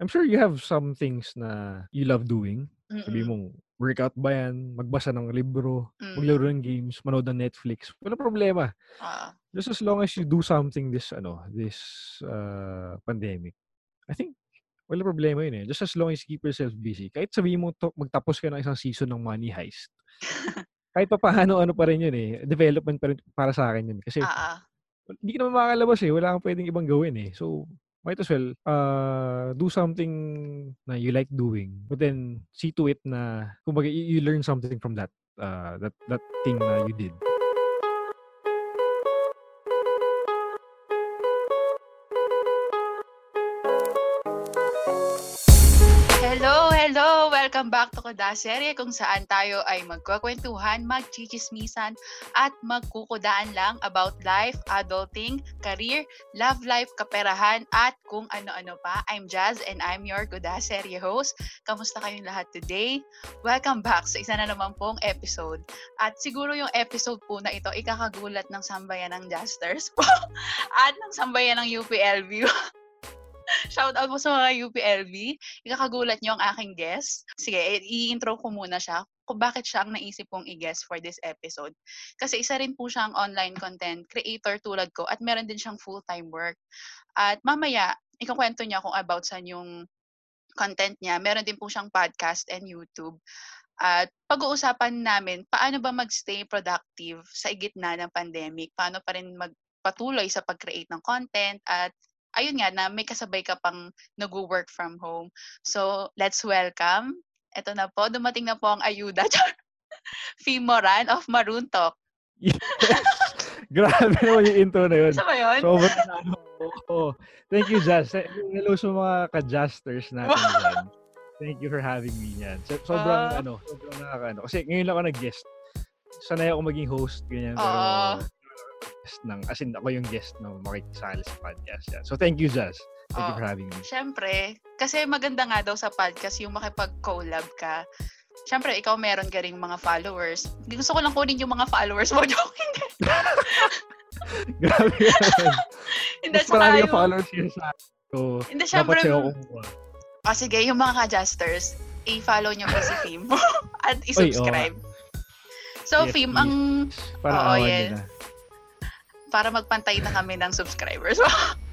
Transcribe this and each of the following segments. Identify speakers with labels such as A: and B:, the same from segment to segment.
A: I'm sure you have some things na you love doing. Sabi
B: Mm.
A: mong workout ba yan, magbasa ng libro,
B: Mm.
A: maglaro ng games, manood ng Netflix. Wala problema.
B: Oo.
A: Just as long as you do something this ano, this uh, pandemic. I think wala problema yun eh. Just as long as you keep yourself busy. Kahit sabihin mo to, magtapos ka ng isang season ng Money Heist. kahit pa paano ano pa rin yun eh. Development pa rin para sa akin yun. Kasi
B: Oo.
A: hindi ka naman makakalabas eh. Wala kang pwedeng ibang gawin eh. So, might as well uh, do something na you like doing. But then, see to it na, kumbaga, you, learn something from that, uh, that, that thing na you did.
B: Welcome back to Kuda Serye kung saan tayo ay magkukwentuhan, magchichismisan, at magkukudaan lang about life, adulting, career, love life, kaperahan, at kung ano-ano pa. I'm Jazz and I'm your Kuda Serye host. Kamusta kayong lahat today? Welcome back sa isa na naman pong episode. At siguro yung episode po na ito, ikakagulat ng sambayan ng Jazzers at ng sambayan ng UPLV. Shout out po sa mga UPLB. Ikakagulat niyo ang aking guest. Sige, i- i-intro ko muna siya kung bakit siya ang naisip kong i-guest for this episode. Kasi isa rin po siyang online content creator tulad ko at meron din siyang full-time work. At mamaya, ikakwento niya kung about sa yung content niya. Meron din po siyang podcast and YouTube. At pag-uusapan namin, paano ba magstay productive sa gitna ng pandemic? Paano pa rin magpatuloy sa pag-create ng content at ayun nga na may kasabay ka pang nag-work from home. So, let's welcome. Ito na po, dumating na po ang ayuda. Fee Moran of Maroon Talk.
A: Yes! Grabe naman yung intro na yun.
B: Isa ba yun?
A: Sobrang ano. Thank you, Jazz. Hello sa mga ka-Jasters natin
B: Wow.
A: Thank you for having me yan. So- Sobrang
B: Ah.
A: ano, sobrang nakakaano. Kasi ngayon lang ako nag-guest. Sanay ako maging host, ganyan. Pero,
B: Oo.
A: Guest ng, as in, ako yung guest na makikisali sa podcast yan. So, thank you, Jazz. Thank you
B: Oo.
A: for having me.
B: Siyempre, kasi maganda nga daw sa podcast yung makipag-collab ka. Siyempre, ikaw meron ka ring mga followers. Gusto ko lang kunin yung mga followers mo. Joke, hindi.
A: Grabe.
B: Hindi,
A: Mas marami yung followers yun sa. So,
B: Hindi,
A: dapat
B: syempre,
A: sa'yo ako kumuha.
B: Ah, sige, yung mga ka-justers, i-follow nyo po si Fim at i-subscribe. So,
A: Yes,
B: Fim,
A: please.
B: ang
A: Para
B: Oo,
A: awan
B: yes. Para magpantay na kami ng subscribers.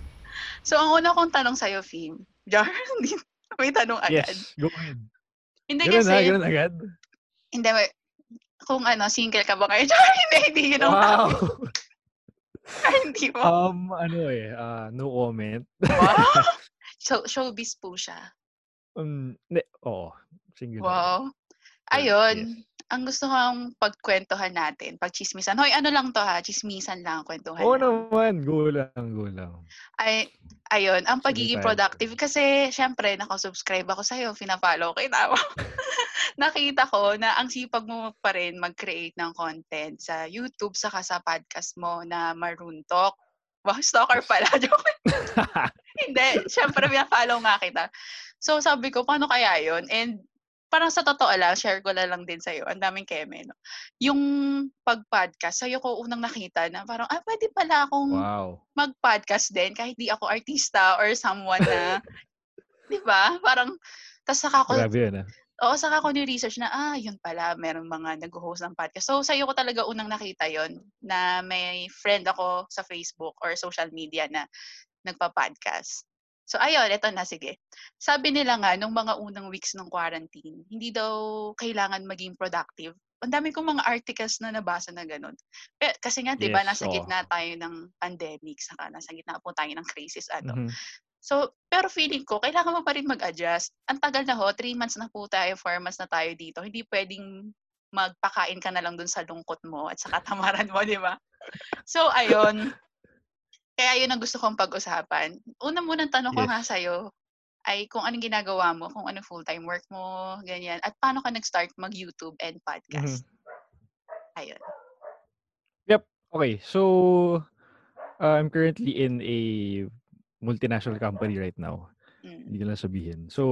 B: so, ang una kong tanong sa'yo, Fim, Jar, hindi- may tanong agad.
A: Yes, go ahead.
B: Hindi
A: Ganun
B: kasi,
A: na, ganun agad.
B: hindi, kung ano, single ka ba kayo? Jar, hindi, hindi yun ang
A: Wow!
B: hindi mo.
A: Um, ano eh, uh, no comment.
B: Wow. So, showbiz po siya.
A: Um, ne, oo. Singular.
B: Wow.
A: Yes.
B: Ang gusto kong pagkwentuhan natin, pagchismisan. Hoy, ano lang to ha? Chismisan lang, kwentuhan
A: Oo
B: lang.
A: naman, go lang, go lang.
B: Ay, ayun, ang pagiging productive kasi syempre nakasubscribe ako sa'yo, pina-follow ko, tama. Nakita ko na ang sipag mo pa rin mag-create ng content sa YouTube saka sa podcast mo na Maroon Talk. Wow, stalker pala. Hindi, syempre pina-follow nga kita. So sabi ko, paano kaya yun? And parang sa totoo lang, share ko na lang din sa'yo. Ang daming keme, no? Yung pag-podcast, sa'yo ko unang nakita na parang, ah, pwede pala akong
A: wow.
B: mag-podcast din kahit di ako artista or someone na, di ba? Parang, tas saka ko,
A: Grabe yun ah.
B: oo, saka ko ni-research na, ah, yun pala, meron mga nag-host ng podcast. So, sa'yo ko talaga unang nakita yon na may friend ako sa Facebook or social media na nagpa-podcast. So, ayun, eto na, sige. Sabi nila nga, nung mga unang weeks ng quarantine, hindi daw kailangan maging productive. Ang dami kong mga articles na nabasa na ganun. Pe- Kasi nga, di ba,
A: Yes,
B: nasa
A: oo.
B: gitna tayo ng pandemic, saka nasa gitna po tayo ng crisis, ano.
A: Mhm.
B: So, pero feeling ko, kailangan mo pa rin mag-adjust. Ang tagal na ho, three months na po tayo, four months na tayo dito. Hindi pwedeng magpakain ka na lang dun sa lungkot mo at sa katamaran mo, di ba? So, ayun. Kaya yun ang gusto kong pag-usapan. Una munang tanong ko
A: Yes.
B: nga sa'yo ay kung anong ginagawa mo, kung ano full-time work mo, ganyan. At paano ka nag-start mag-YouTube and podcast.
A: Mhm.
B: Ayun.
A: Okay, so uh, I'm currently in a multinational company right now.
B: Mm.
A: Hindi ko lang sabihin. So,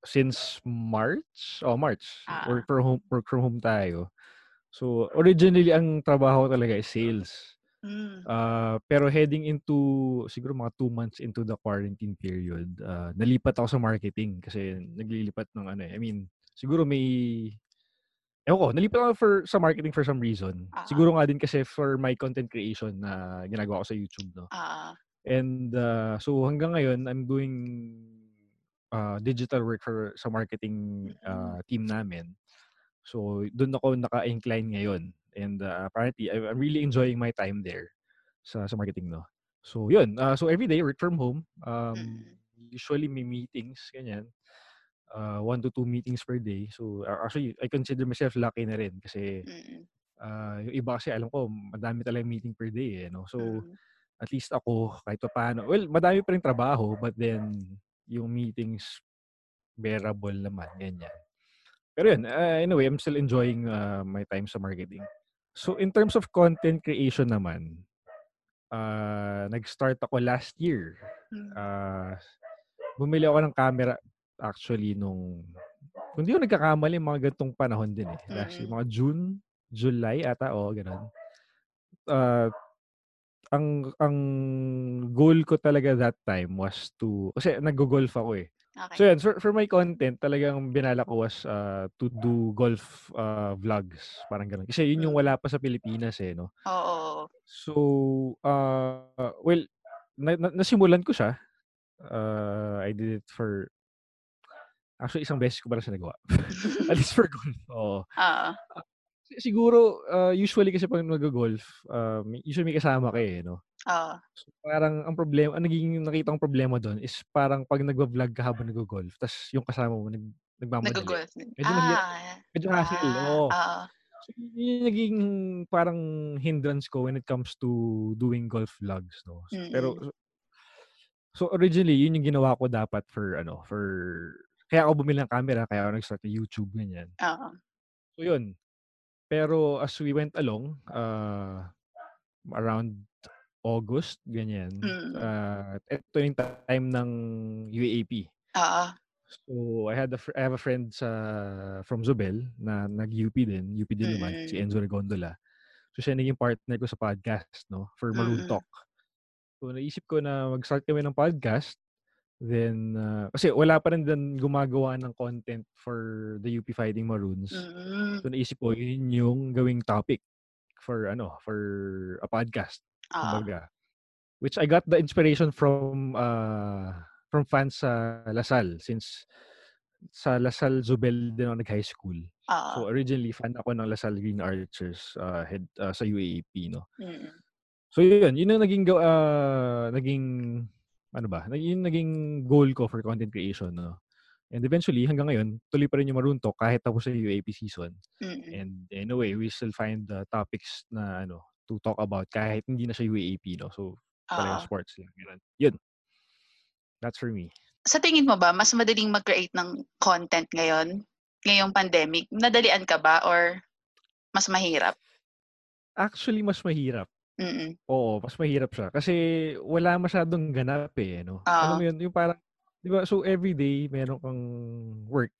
A: since March, oh March,
B: Ah.
A: work from home, work from home tayo. So, originally ang trabaho ko talaga is sales.
B: Hmm.
A: Uh, pero heading into, siguro mga two months into the quarantine period, uh, nalipat ako sa marketing kasi naglilipat ng ano eh. I mean, siguro may Ewan ko, nalipat ako for, sa marketing for some reason.
B: Ah.
A: Siguro nga din kasi for my content creation na ginagawa ko sa YouTube, no?
B: Ah.
A: And uh, so hanggang ngayon, I'm doing uh, digital work for sa marketing uh, team namin. So doon ako naka-incline ngayon. And uh, apparently, I'm really enjoying my time there sa sa marketing, no? So yun, uh, so every day work from home. Um,
B: Mm.
A: usually may meetings, ganyan uh, one to two meetings per day. So uh, actually, I consider myself lucky na rin kasi uh, yung iba kasi alam ko, madami talaga meeting per day eh, no? So at least ako kahit pa paano, well, madami pa rin trabaho but then yung meetings bearable naman, ganyan. Pero yun, uh, anyway, I'm still enjoying uh, my time sa marketing. So in terms of content creation naman, uh, nag-start ako last year. Uh, bumili ako ng camera actually nung kung di ako nagkakamali mga gantong panahon din eh. Last year, mga June, July ata o oh, ganun. Uh, ang ang goal ko talaga that time was to kasi naggo-golf ako eh.
B: Okay.
A: So yan, for, for my content, talagang binala ko was uh, to do golf uh, vlogs. Parang ganun. Kasi yun yung
B: Mm.
A: wala pa sa Pilipinas eh, no?
B: Oo.
A: So, uh, well, na, na, nasimulan ko siya. Uh, I did it for Actually, isang beses ko pa lang siya nagawa. At least for golf. Oo.
B: Oo.
A: Si- Siguro, uh, usually kasi pag nag-golf, uh, may- usually may kasama ka eh, no?
B: Oo.
A: So, parang ang problema, ang naging nakita kong problema doon is parang pag nagwa-vlog ka habang nag-golf, tas yung kasama mo nag, nagmamadali.
B: Nag-golf.
A: Medyo mahirap.
B: Ah.
A: Medyo hassle,
B: ah,
A: oo.
B: Oo.
A: So, yun yung naging parang hindrance ko when it comes to doing golf vlogs, no? So, Pero,
B: Mm-mm.
A: so originally, yun yung ginawa ko dapat for, ano, for, kaya ako bumili ng camera, kaya ako nag-start ng YouTube, ganyan.
B: Oo.
A: So, yun. Pero as we went along, uh, around August, ganyan,
B: Mm.
A: uh, ito yung time ng UAP.
B: Oo.
A: So, I had a, fr- I have a friend sa from Zobel na nag-UP din, UP din naman, si
B: Mm.
A: Enzo Regondola. So, siya naging partner ko sa podcast, no, for Maroon
B: Mm.
A: Talk. So, naisip ko na mag-start kami ng podcast. Then, uh, kasi wala pa rin din gumagawa ng content for the UP Fighting Maroons.
B: Mm.
A: So, naisip ko, yun yung gawing topic for, ano, for a podcast
B: Oo.
A: kumbaga. Which I got the inspiration from uh, from fans sa Lasal since sa Lasal Zubel din ako nag-high school.
B: Oo.
A: So originally fan ako ng Lasal Green Archers uh, head uh, sa UAAP no.
B: Mm.
A: So yun, yun ang naging uh, naging ano ba? Yun naging goal ko for content creation no. And eventually hanggang ngayon, tuloy pa rin yung Maroon Talk kahit tapos sa UAP season.
B: Mm.
A: And anyway, we still find the topics na ano to talk about kahit hindi na siya UAAP no. So talagang
B: Oo.
A: sports lang. Ganun. Yun. That's for me.
B: Sa tingin mo ba, mas madaling mag-create ng content ngayon? Ngayong pandemic? Nadalian ka ba or mas mahirap?
A: Actually, mas mahirap.
B: Mm.
A: Oo, mas mahirap siya. Kasi wala masyadong ganap eh. No? Alam
B: Oo.
A: mo yun, yung parang, di ba, so everyday meron kang work.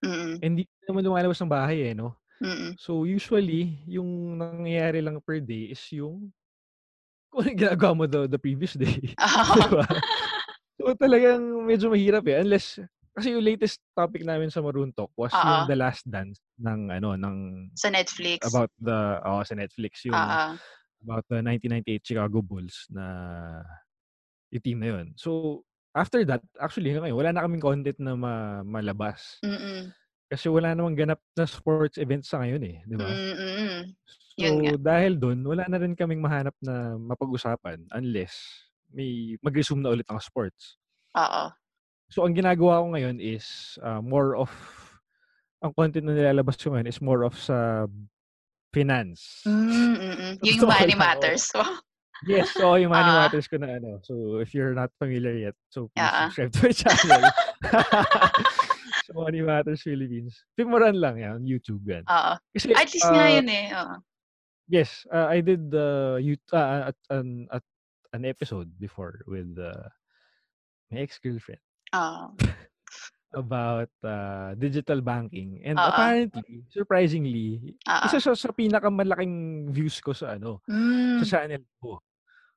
B: Mm.
A: And hindi naman lumalabas ng bahay eh, no?
B: Mm.
A: So usually, yung nangyayari lang per day is yung kung ano ginagawa mo the, the previous day.
B: Oo.
A: diba? So talagang medyo mahirap eh. Unless, kasi yung latest topic namin sa Maroon Talk was
B: Oo.
A: yung The Last Dance ng, ano, ng,
B: Sa Netflix.
A: about the, oh, sa Netflix, yung
B: Oo.
A: About the 1998 Chicago Bulls na yung team na yun. So, after that, actually, ngayon, wala na kaming content na ma- malabas.
B: Mm.
A: Kasi wala namang ganap na sports events sa ngayon eh, di ba?
B: Mm.
A: So,
B: Yun
A: dahil doon, wala na rin kaming mahanap na mapag-usapan unless may mag-resume na ulit ang sports.
B: Oo.
A: So, ang ginagawa ko ngayon is uh, more of, ang content na nilalabas ko ngayon is more of sa finance.
B: Mm, mm. Yung
A: Totoo
B: money
A: lang, oo.
B: matters.
A: Yes, so yung money
B: Ah.
A: matters ko na ano. So, if you're not familiar yet, so please
B: Yeah.
A: subscribe to my channel. so, Money Matters Philippines. Pimuran lang yan, YouTube yan.
B: Oo.
A: Kasi,
B: At least nga
A: uh,
B: yun eh. Oo.
A: Yes, uh, I did the uh, uh, at, an, at an episode before with uh, my ex-girlfriend.
B: Oo.
A: About uh, digital banking. And
B: Oo.
A: apparently, surprisingly,
B: Oo.
A: isa siya sa pinakamalaking views ko sa ano,
B: Hmm.
A: sa channel ko.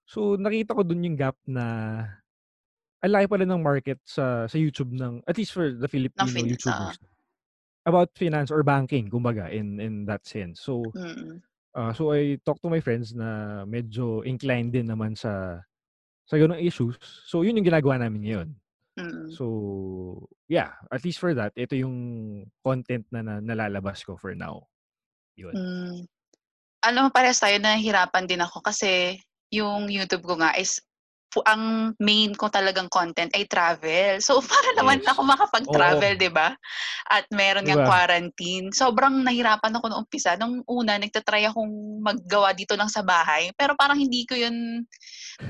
A: So, nakita ko dun yung gap na ang laki pala ng market sa sa YouTube ng at least for the Filipino
B: oo.
A: YouTubers. About finance or banking, kumbaga, in in that sense. So,
B: Mm.
A: uh, so I talked to my friends na medyo inclined din naman sa sa gano'ng issues. So, yun yung ginagawa namin ngayon.
B: Mm.
A: So, yeah, at least for that, ito yung content na, na nalalabas ko for now. Yun.
B: Hmm. Alam mo parehas tayo nahihirapan din ako kasi yung YouTube ko nga is ang main ko talagang content ay travel. So, para naman
A: Yes.
B: ako makapag-travel. 'di ba? At meron
A: 'Di
B: ngang
A: ba?
B: quarantine. Sobrang nahirapan ako nung umpisa. Nung una nagta-try akong maggawa dito lang sa bahay, pero parang hindi ko yun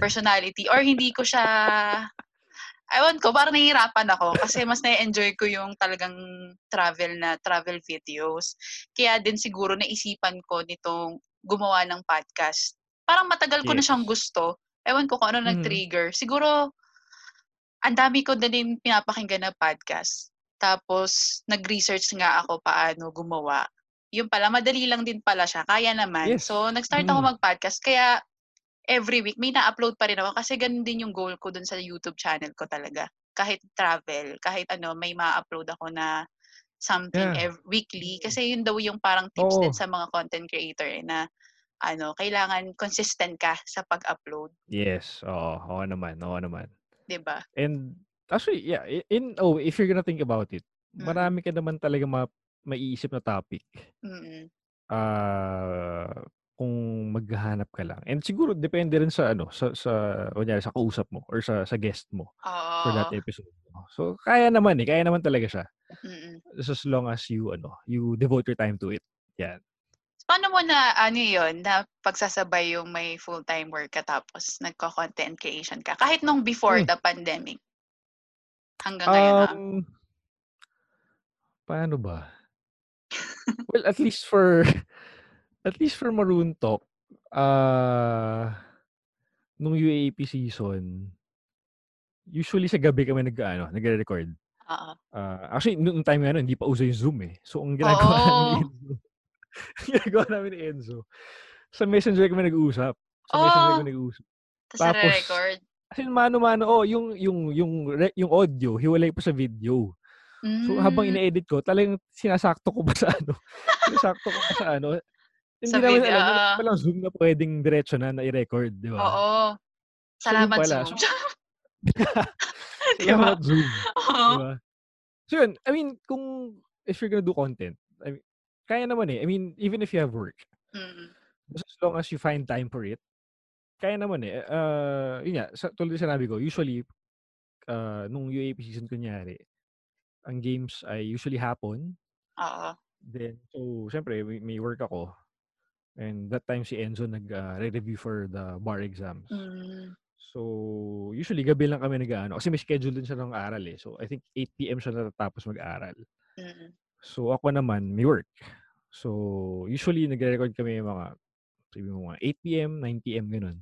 B: personality or hindi ko siya ewan ko, parang nahihirapan ako kasi mas na-e-enjoy ko yung talagang travel na travel videos. Kaya din siguro naisipan ko nitong gumawa ng podcast. Parang matagal ko na siyang
A: Yes.
B: gusto. Ewan ko kung ano nag-trigger. Siguro ang dami ko na din pinapakinggan na podcast. Tapos nag-research nga ako paano gumawa. Yun pala, madali lang din pala siya. Kaya naman.
A: Yes.
B: So, nag-start ako
A: Mm.
B: mag-podcast. Kaya every week may na-upload pa rin ako kasi ganun din yung goal ko dun sa YouTube channel ko talaga. Kahit travel, kahit ano, may ma-upload ako na something
A: Yeah.
B: ev- weekly. Kasi yun daw yung parang tips din
A: Oo.
B: sa mga content creator eh, na ano, kailangan consistent ka sa pag-upload,
A: Yes. Oo. Oo naman. Oo naman.
B: 'di ba?
A: And actually, yeah, in oh, if you're gonna think about it,
B: Mm.
A: marami ka naman talaga ma maiisip na topic.
B: Mm.
A: Ah, kung maghahanap ka lang. And siguro depende rin sa ano, sa sa kunyari sa kausap mo or sa sa guest mo for that episode. mo. So kaya naman eh, kaya naman talaga siya.
B: Mm.
A: Just as long as you ano, you devote your time to it. Yan.
B: Paano mo na ano yun, na pagsasabay yung may full-time work ka tapos nagko-content creation ka? Kahit nung before
A: Hmm.
B: the pandemic. Hanggang ngayon ah.
A: Um, paano ba? well, at least for at least for Maroon Talk, ah nung UAP season, usually sa gabi kami nag-ano, nagre-record.
B: Oo.
A: Ah, actually nung time nga nun, hindi pa uso yung Zoom eh. So ang ginagawa namin ni. Enzo, ginagawa namin ni Enzo, sa Messenger kami nag-uusap. Sa Messenger
B: Oh.
A: kami nag-uusap.
B: Tas
A: Tapos
B: nare-record?
A: as in mano-mano, oh, yung yung yung yung audio hiwalay pa sa video. So habang
B: Hmm.
A: ine-edit ko, talagang sinasakto ko pa sa ano, sinasakto ko pa sa ano. Hindi
B: Sa
A: namin
B: video,
A: alam,
B: oo.
A: palang Zoom na pwedeng diretso na na i-record, di ba?
B: Oo. Salamat
A: pala.
B: Zoom. Di ba?
A: salamat Zoom,
B: Oo.
A: di ba? So yun, I mean, kung if you're gonna do content, I mean, kaya naman eh. I mean, even if you have work,
B: Mm.
A: just as long as you find time for it, kaya naman eh. Ah, yun nga, sa tulad ng sinabi ko, usually, ah, nung UAP season kunyari, ang games ay usually hapon.
B: Oo.
A: Then, so, siyempre, may, may work ako. And that time si Enzo nag ah, re-review for the bar exams.
B: Hmm.
A: So, usually gabi lang kami nag-aano kasi may schedule din siya ng aral eh. So, I think 8 PM siya natatapos mag-aral.
B: Mm.
A: So, ako naman may work. So, usually nagre-record kami mga sabi mo mga 8 PM, 9 PM ganun.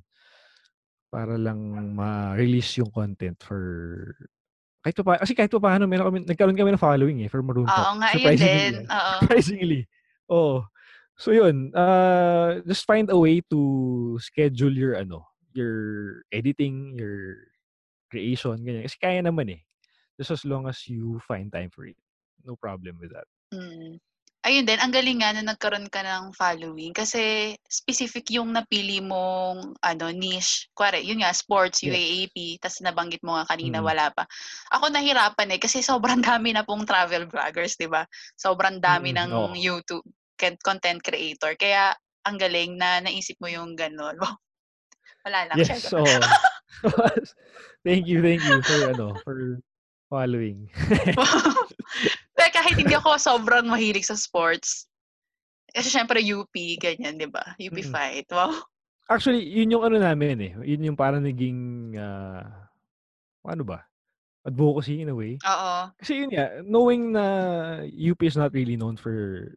A: Para lang ma-release yung content for kahit pa kasi kahit pa paano meron kami nagkaroon kami ng following eh for Maroon
B: Oo
A: Talk.
B: nga, yun din.
A: ah.
B: Oo.
A: Surprisingly. Oo. So yun, uh, just find a way to schedule your ano, your editing, your creation, ganyan. Kasi kaya naman eh. Just as long as you find time for it. No problem with that.
B: Mm. Ayun din, ang galing nga na nagkaroon ka ng following kasi specific yung napili mong ano niche. Kuwari, yun nga, sports,
A: Yes.
B: UAAP, tas nabanggit mo nga kanina
A: Mm.
B: wala pa. Ako nahirapan eh kasi sobrang dami na pong travel vloggers, 'di ba? Sobrang dami
A: Mm,
B: ng
A: oo.
B: YouTube content creator. Kaya ang galing na naisip mo yung ganun. Wow. Wala lang.
A: Yes, oo. thank you, thank you for ano, for following.
B: Pero kahit hindi ako sobrang mahilig sa sports, kasi syempre UP, ganyan, di ba? UP
A: Mm.
B: fight. Wow.
A: Actually, yun yung ano namin eh. Yun yung parang naging ah, ano ba? Advocacy in a way.
B: Oo.
A: Kasi yun nga, knowing na UP is not really known for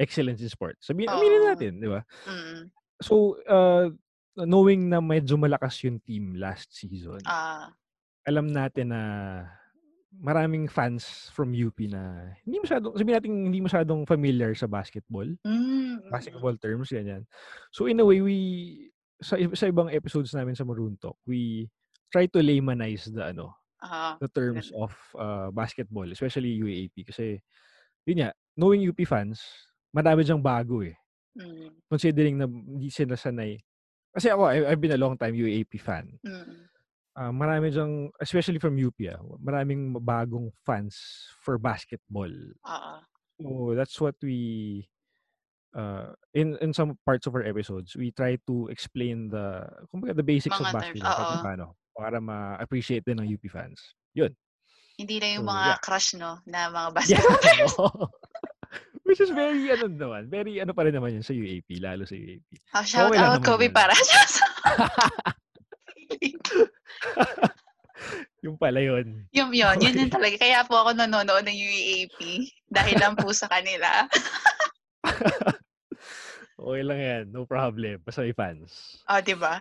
A: excellence in sports. Sabihin, aminin
B: Oo.
A: natin, di ba?
B: Mm.
A: So, uh, knowing na medyo malakas yung team last season,
B: Ah.
A: alam natin na maraming fans from UP na hindi masyadong, sabihin natin hindi masyadong familiar sa basketball.
B: Mm.
A: Basketball terms, ganyan. So in a way, we, sa, sa ibang episodes namin sa Maroon Talk, we try to laymanize the ano,
B: Ah,
A: the terms of uh, basketball, especially UAP. Kasi, yun nga, knowing UP fans, madami dyang bago eh.
B: mm,
A: Considering na hindi sila sanay. Kasi ako, I, I've been a long time UAP fan.
B: mm,
A: Ah, marami dyang, especially from UP, ah, maraming bagong fans for basketball.
B: oo.
A: So that's what we uh in in some parts of our episodes we try to explain the kumbaga the basics of
B: Mga terms,
A: basketball
B: oo.
A: paano para ma-appreciate din ng UP fans. Yun.
B: Hindi na yung
A: So,
B: mga
A: yeah.
B: crush, no? Na mga
A: Yeah.
B: basketball
A: oo. Which is very ano naman, very ano pa rin naman yun sa UAP, lalo sa UAP.
B: Oh, shout
A: Okay
B: out, Kobe
A: yun.
B: Parajas.
A: yung pala yun.
B: Yung yun, yun
A: Okay.
B: yun talaga. Kaya po ako nanonood ng UAP dahil lang po sa kanila.
A: okay lang yan, no problem. Basta may fans.
B: O, di ba?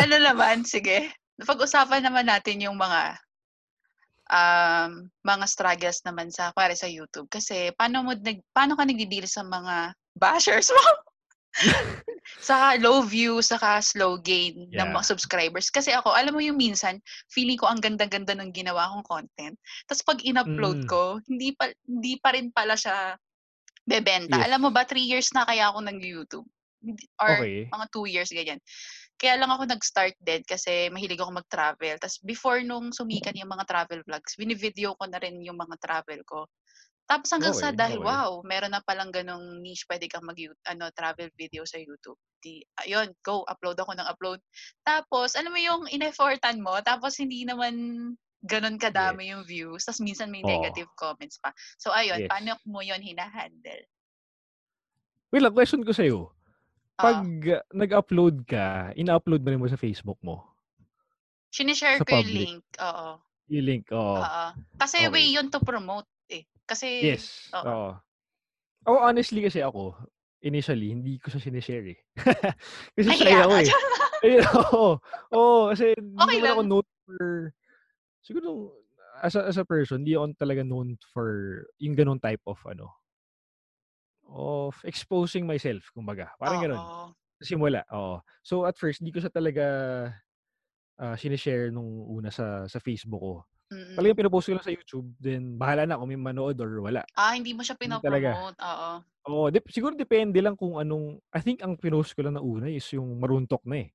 B: Ano naman, sige. Pag-usapan naman natin yung mga um, mga struggles naman sa para sa YouTube kasi paano mo nag paano ka nagdi-deal sa mga bashers mo? saka low view, saka slow gain ng mga
A: Yeah.
B: subscribers. Kasi ako, alam mo yung minsan, feeling ko ang ganda-ganda ng ginawa kong content. Tapos pag in-upload
A: Mm.
B: ko, hindi pa hindi pa rin pala siya bebenta.
A: Yes.
B: Alam mo ba, three years na kaya ako nag-YouTube. Or
A: Okay.
B: mga two years, ganyan. Kaya lang ako nag-start din kasi mahilig ako mag-travel. Tapos before nung sumikan yung mga travel vlogs, binivideo ko na rin yung mga travel ko. Tapos hanggang sa
A: Okay,
B: dahil,
A: okay.
B: wow, meron na palang ganong niche, pwede kang mag ano, travel video sa YouTube. Di, ayun, go, upload ako ng upload. Tapos, alam mo yung in-effortan mo, tapos hindi naman ganon kadami yung views, tapos minsan may
A: Oo.
B: negative comments pa. So, ayun,
A: Yes.
B: paano mo yun hinahandle?
A: Wait lang, question ko sa'yo. Pag uh, nag-upload ka, ina-upload mo rin mo sa Facebook mo?
B: Sinishare
A: Sa
B: ko yung
A: public.
B: link. Oo.
A: Yung link, oo.
B: Oo. Kasi
A: Okay.
B: way yun to promote eh. Kasi,
A: Yes.
B: oo.
A: Oo. Ako, honestly kasi ako, initially, hindi ko siya sinishare eh. kasi shy
B: Nahiya
A: ako eh. Ayun, oo. Oo, kasi hindi
B: Okay
A: naman ako known for, siguro, as a, as a person, hindi ako talaga known for yung ganong type of, ano, of exposing myself, kumbaga. Parang ganun. Sa simula, oo. So, at first, hindi ko siya talaga ah, sinishare nung una sa sa Facebook ko.
B: Mm-mm.
A: Talagang pinopost ko lang sa YouTube, then bahala na kung may manood or wala.
B: Ah, hindi mo siya
A: Hindi talaga.
B: pinopromote. Oo.
A: Oo, dep siguro depende lang kung anong I think ang pinost ko lang na una is yung maruntok na eh.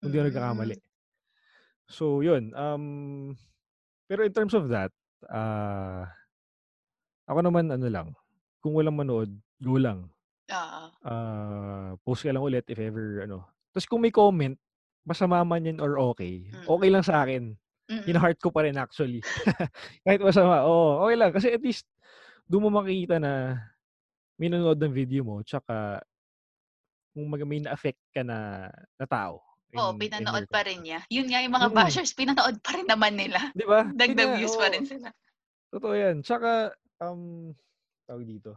A: Kung di ako nagkakamali.
B: Mm.
A: So, yun. Um, pero in terms of that, ah ako naman ano lang, kung walang manood, go lang.
B: Oo.
A: Ah, post ka lang ulit if ever ano. Tapos kung may comment, masama man yan or okay, okay
B: Mm.
A: lang sa akin.
B: Mm-mm.
A: Hina-heart ko pa rin actually. Kahit masama, oo, okay lang. Kasi at least, doon mo makikita na may nanonood ng video mo, tsaka kung mag may na-affect ka na, na tao.
B: Oo,
A: in- in
B: pinanood pa rin niya. Yun nga yung mga
A: Mm.
B: bashers, pinanood pa rin naman nila.
A: Di ba? Yun nga,
B: Dagdag-views pa
A: oo.
B: rin sila.
A: Totoo yan. Tsaka, um, tawag dito.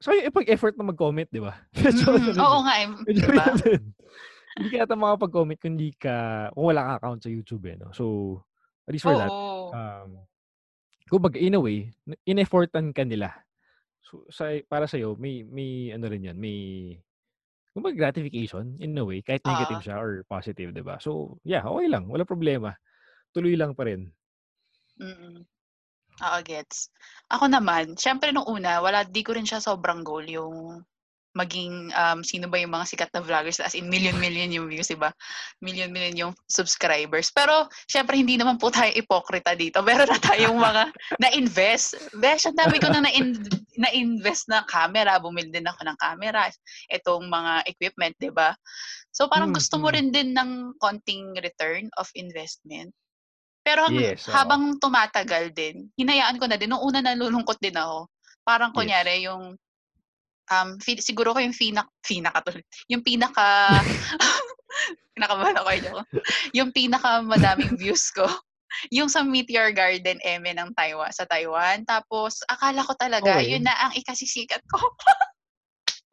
A: So, yung ipag-effort na mag-comment, di ba?
B: Mm, Oo nga eh.
A: Medyo
B: Diba?
A: Hindi ka yata makapag-comment kung hindi ka, kung wala kang account sa YouTube eh. No? So, at least for that,
B: Oo.
A: um, kumbaga, in a way, in-effortan ka nila. So, sa, para sa'yo, may, may, ano rin yan, may, kumbaga, gratification, in a way, kahit negative
B: Oo.
A: siya or positive, di ba? So, yeah, okay lang, wala problema. Tuloy lang pa rin.
B: Mm. Oo, gets. Ako naman, syempre nung una, wala, di ko rin siya sobrang goal yung maging um, sino ba yung mga sikat na vloggers as in million-million yung views, diba? Million-million yung subscribers. Pero, syempre, hindi naman po tayo ipokrita dito. Meron na tayong mga na-invest. Besh, ang dami ko na na-in- na-invest na camera. Bumili din ako ng camera. Itong mga equipment, diba? So, parang
A: Mm,
B: gusto mo
A: mm.
B: rin din ng konting return of investment. Pero
A: Yes, oo.
B: habang tumatagal din, hinayaan ko na din. Nung una nalulungkot din ako. Parang
A: Yes.
B: kunyari yung um, fi- siguro ko yung finak, pinaka tuloy. Yung pinaka, pinakabahan ako yun. Yung pinaka madaming views ko. Yung sa Meteor Garden Eme ng Taiwan, sa Taiwan. Tapos, akala ko talaga,
A: Okay.
B: yun na ang ikasisikat ko.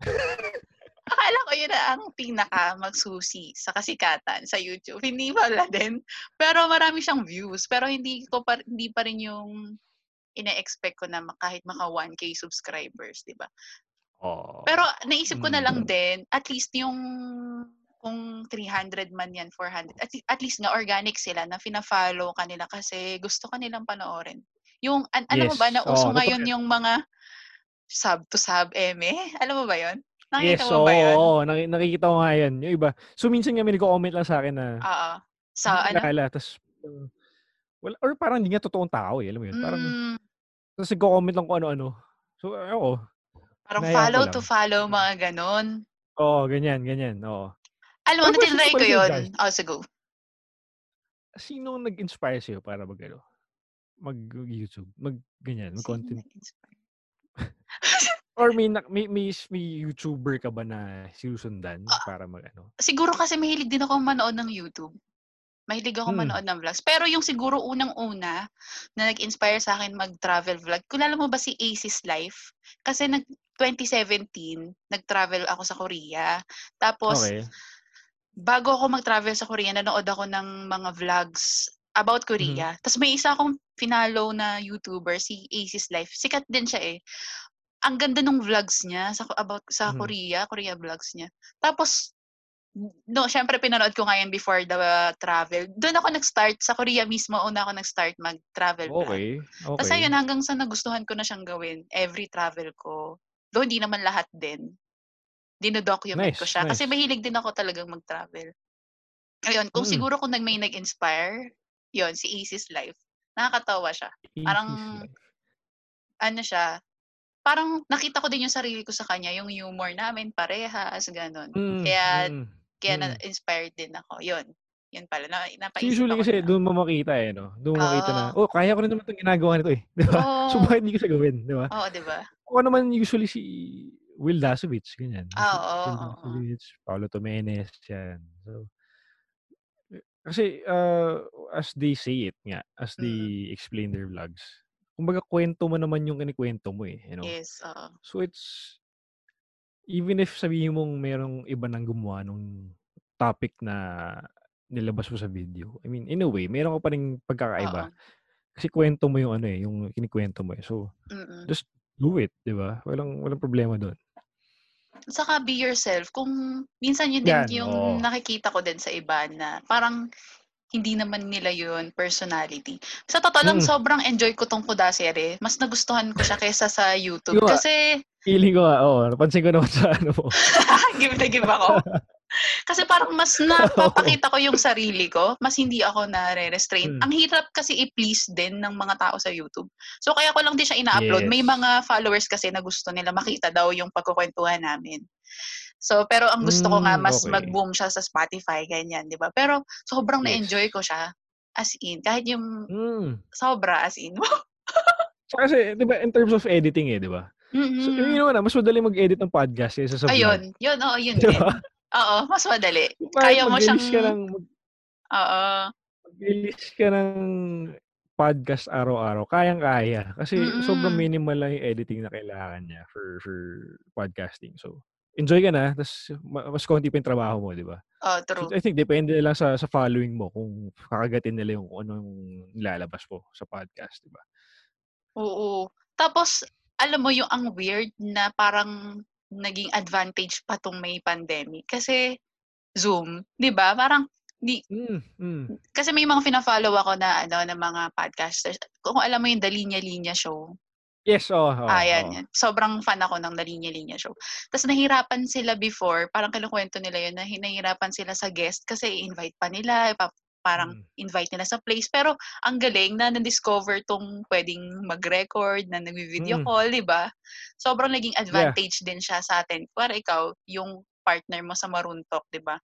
B: Akala ko yun na ang pinaka magsusi sa kasikatan sa YouTube. Hindi pala din. Pero marami siyang views. Pero hindi ko pa, hindi pa rin yung ine-expect ko na kahit maka 1K subscribers, di ba?
A: Oh.
B: Pero naisip ko na lang
A: Mm.
B: din, at least yung kung 300 man yan, 400, at, at least nga organic sila na fina-follow kanila kasi gusto kanilang panoorin. Yung, an- alam mo ba,
A: Yes.
B: na uso
A: Oo,
B: ngayon yung mga sub to sub eme? Alam mo ba yon?
A: Yes,
B: Nakita mo
A: oo,
B: ba yun?
A: oo, naki- nakikita ko nga yan. Yung iba. So, minsan nga may nag-comment lang sa akin na
B: Oo. Sa
A: hindi
B: ano?
A: kilala. Tapos, uh, wala, or parang hindi nga totoong tao eh. Alam mo yun? Parang,
B: Mm,
A: tapos nag-comment lang kung ano-ano. So, ako.
B: parang
A: hinayaan ko
B: follow to follow, mga ganon.
A: Oo, ganyan, ganyan. Oo.
B: Alam mo, natinry
A: ko
B: yun. Oh, sige.
A: Sino ang nag-inspire sa'yo para mag, ano, mag-YouTube? Mag, ganyan,
B: Sino
A: mag-content? Or may, na- may, may, may YouTuber ka ba na sinusundan
B: Ah.
A: para mag, ano?
B: Siguro kasi mahilig din ako manood ng YouTube. Mahilig ako
A: Hmm.
B: manood ng vlogs. Pero yung siguro unang-una na nag-inspire sa akin mag-travel vlog, kilala mo ba si Aces Life? Kasi nag 2017, nag-travel ako sa Korea. Tapos,
A: Okay.
B: bago ako mag-travel sa Korea, nanood ako ng mga vlogs about. Korea. Tapos may isa akong finalo na YouTuber, si Aces Life. Sikat din siya eh. Ang ganda ng vlogs niya sa about sa
A: Mhm.
B: Korea, Korea vlogs niya. Tapos no, syempre pinanood ko nga yan before the travel. Doon ako nag-start sa Korea mismo, una ako nag-start mag-travel vlog.
A: Okay.
B: Tapos
A: Okay.
B: ayun, hanggang sa nagustuhan ko na siyang gawin every travel ko. Though hindi naman lahat din. Dinodocument ko
A: Nice,
B: siya. Kasi
A: nice.
B: mahilig din ako talagang mag-travel. Ayun, kung
A: Mm.
B: siguro kung nag may nag-inspire, yon si Aces Life. Nakakatawa siya. Parang,
A: Life.
B: ano siya, parang nakita ko din yung sarili ko sa kanya, yung humor namin, parehas, ganun.
A: Mm,
B: Kaya,
A: mm,
B: kaya
A: mm.
B: na-inspired din ako. Yun. Yun pala. Na,
A: So,
B: napaisip
A: usually
B: ako
A: kasi
B: na.
A: doon mo makita eh, no? Doon mo makita na, oh, kaya ko rin naman itong ginagawa nito eh. Di ba? So,
B: Oo.
A: bakit hindi ko siya gawin? Di ba?
B: Oo, di ba?
A: Ako naman usually si Will Dasovich, ganyan.
B: Ah, oo,
A: Will
B: oo.
A: Dasovich, Paulo Tomenes, yan. So, eh, kasi, uh, as they say it nga, as
B: Mm.
A: they explain their vlogs, kumbaga kwento mo naman yung kinikwento mo eh, you know?
B: Yes, oo.
A: So, it's, even if sabihin mong merong iba nang gumawa nung topic na nilabas mo sa video, I mean, in a way, meron ka pa rin pagkakaiba.
B: Oo.
A: Kasi kwento mo yung ano eh, yung kinikwento mo eh. So,
B: Mm-mm.
A: just do it, di ba? Walang, walang problema doon.
B: Saka be yourself. Kung minsan yun din
A: Yan,
B: yung
A: oo.
B: nakikita ko din sa iba na parang hindi naman nila yun personality. Sa totoo lang,
A: Mm.
B: sobrang enjoy ko tong Kudasere. Mas nagustuhan ko siya kesa sa YouTube.
A: Yung
B: Kasi,
A: feeling ko nga, oo, napansin ko naman sa ano mo.
B: give na give ako. Kasi parang mas napapakita ko yung sarili ko, mas hindi ako
A: Mm.
B: nare-restrain. Ang hirap kasi i-please din ng mga tao sa YouTube. So kaya ko lang din siya ina-upload. May
A: Yes.
B: mga followers kasi na gusto nila makita daw yung pagkukwentuhan namin. So, pero ang gusto ko nga
A: Mm,
B: mas
A: okay.
B: mag-boom siya sa Spotify, ganyan, di ba? Pero sobrang
A: Yes.
B: na-enjoy ko siya. As in, kahit yung
A: Mm.
B: sobra as in.
A: Kasi, di ba, in terms of editing eh, di ba? So,
B: Mm-mm.
A: yun naman na, mas madali mag-edit ng podcast kaysa sa.
B: Ayun, yun, oo, yun
A: Di
B: din. Oo, mas madali. Kaya mo siyang,
A: ka ng, mag-
B: oo,
A: mag-release ka ng podcast araw-araw, kayang-kaya. Kasi sobrang
B: Mm.
A: minimal lang yung editing na kailangan niya for for podcasting. So, enjoy ka na, tapos ma- mas konti pa yung trabaho mo, di ba?
B: oh,
A: So,
B: true.
A: I think depende lang sa sa following mo kung kakagatin nila yung kung anong nilalabas mo sa podcast, di ba?
B: Oo. Tapos, alam mo yung ang weird na parang naging advantage pa tong may pandemic. Kasi, Zoom, di ba? Parang, di,
A: Mm, mm.
B: kasi may mga fina-follow ako na, ano, na mga podcasters. Kung alam mo yung The Linya Linya Show.
A: Yes, oh, oh,
B: Ah, yan,
A: oh.
B: yan. Sobrang fan ako ng The Linya Linya Show. Tapos nahirapan sila before, parang kinukwento nila yun, na hi- nahirapan sila sa guest kasi i-invite pa nila, ipa- parang
A: Mm.
B: invite nila sa place. Pero ang galing na na-discover tong pwedeng mag-record, na nag-video
A: Mm.
B: call, di ba? Sobrang naging advantage din siya sa atin. Para ikaw, yung partner mo sa Maruntok, di ba?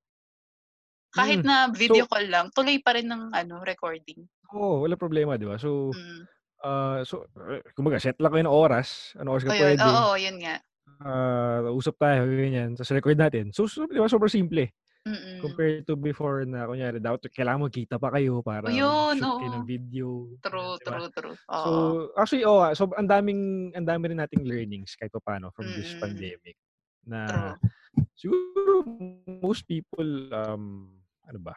B: Kahit
A: Mm.
B: na video
A: So,
B: call lang, tuloy pa rin ng ano, recording.
A: Oo, wala problema, di ba? So,
B: Mm.
A: Ah, so, eh, kumbaga, set lang kayo ng oras. Ano oras ka
B: O yun,
A: pwede.
B: oo, yun nga.
A: Ah, usap tayo, ganyan. Tapos record natin. So, so di ba, sobrang simple.
B: Mm-mm.
A: Compared to before na, kunyari, dapat kailangan magkita pa kayo para
B: O yun,
A: shoot kayo
B: oo.
A: ng video.
B: True,
A: di ba?
B: true, true.
A: So,
B: Oo.
A: actually, oh, so, ang daming, ang dami rin nating learnings kahit pa paano from this
B: Mm.
A: pandemic. Na,
B: True.
A: Siguro most people, um, ano ba?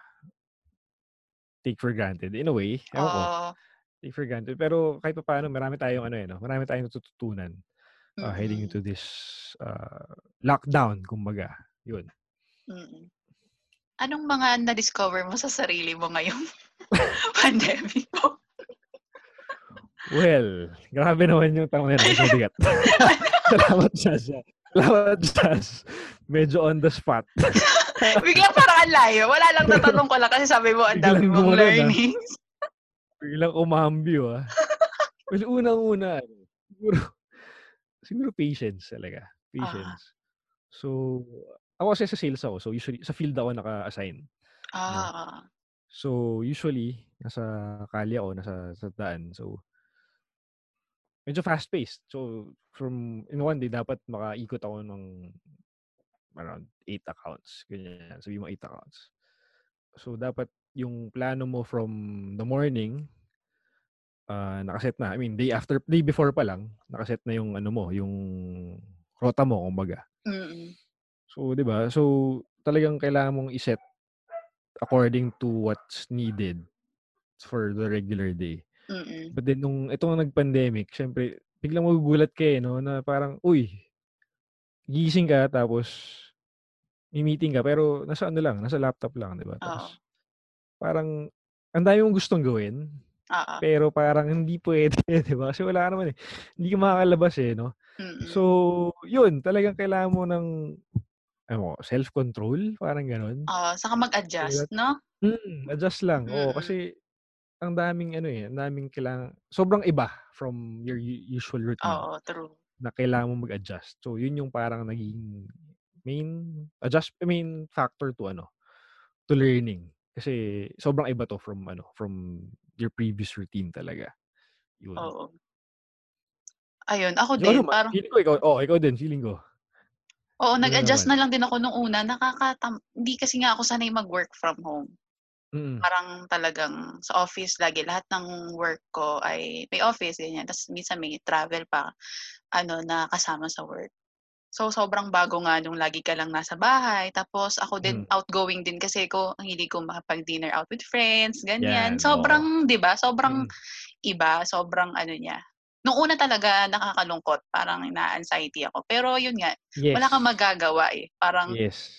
A: Take for granted in a way, ewan ko. Take for granted. Pero kahit papaano marami tayong ano, eh, 'no, marami tayong natututunan, uh, heading
B: Mm.
A: into this, uh, lockdown kumbaga, yun.
B: Mm. Anong mga na-discover mo sa sarili mo ngayong pandemic mo?
A: Well, grabe naman yung tanong na medyo mabigat. Salamat, ah. Salamat, Jazz. Medyo on the spot.
B: Biglang parang ang layo. Wala lang natanong ko lang kasi sabi mo ang dami mong
A: ah.
B: learnings.
A: Biglang umambyo, ah. Well, unang-una, ano, siguro siguro patience talaga,
B: Ah.
A: patience. So, ako kasi sa sales ako, so usually sa field ako naka-assign.
B: Ah.
A: So, usually nasa kalye ako, nasa sa daan. So medyo fast-paced. So, from in one day dapat makaikot ako ng around 8 accounts, ganyan. Sabihin mo 8 accounts. So, dapat yung plano mo from the morning, ah, nakaset na. I mean, day after day before pa lang, nakaset na yung ano mo, yung rota mo kumbaga.
B: Mm.
A: So, 'di ba? So, talagang kailangan mong i-set according to what's needed for the regular day.
B: Mm.
A: But then nung itong nag-pandemic, siyempre biglang magugulat ka, eh, 'no, na parang, uy, gising ka tapos may meeting ka pero nasa ano lang, nasa laptop lang, 'di ba? Tapos parang ang dami mong gustong gawin,
B: Oo.
A: pero parang hindi puwede, 'di ba? Kasi wala ka naman, eh. Hindi ka makakalabas, eh, 'no? So,
B: Mm.
A: yun talagang kailangan mo ng ano, self-control, parang gano'n.
B: Oo, saka mag-adjust, 'no?
A: Mm, adjust lang. Oo,
B: Mm.
A: kasi ang daming ano, eh, ang daming kailangan sobrang iba from your usual routine
B: Oo, true.
A: na kailangan mong mag-adjust. So, yun yung parang naging main adjust I mean, factor to ano, to learning. Kasi sobrang iba 'to from ano, from your previous routine talaga, yun.
B: Oo. Ayun, ako din
A: naman,
B: parang
A: feeling ko ikaw oo, ikaw din, feeling ko.
B: Oo,
A: Ikaw
B: nag-adjust
A: naman.
B: na lang din ako nung una. Nakakatam hindi kasi nga ako sanay mag-work from home.
A: Mm.
B: Parang talagang sa office lagi lahat ng work ko ay may office, ganyan. Ta's minsan may travel pa, ano, na kasama sa work. So, sobrang bago nga nung lagi ka lang nasa bahay. Tapos ako din,
A: Mm.
B: outgoing din kasi ko. Ang hilig ko makipag-dinner out with friends, ganyan.
A: Yan, oo.
B: Sobrang 'di ba, sobrang
A: Mm.
B: iba, sobrang ano niya. Nung una talaga nakakalungkot, parang naa-anxiety ako. Pero yun nga, wala
A: Yes.
B: kang magagawa, eh. Parang
A: Yes.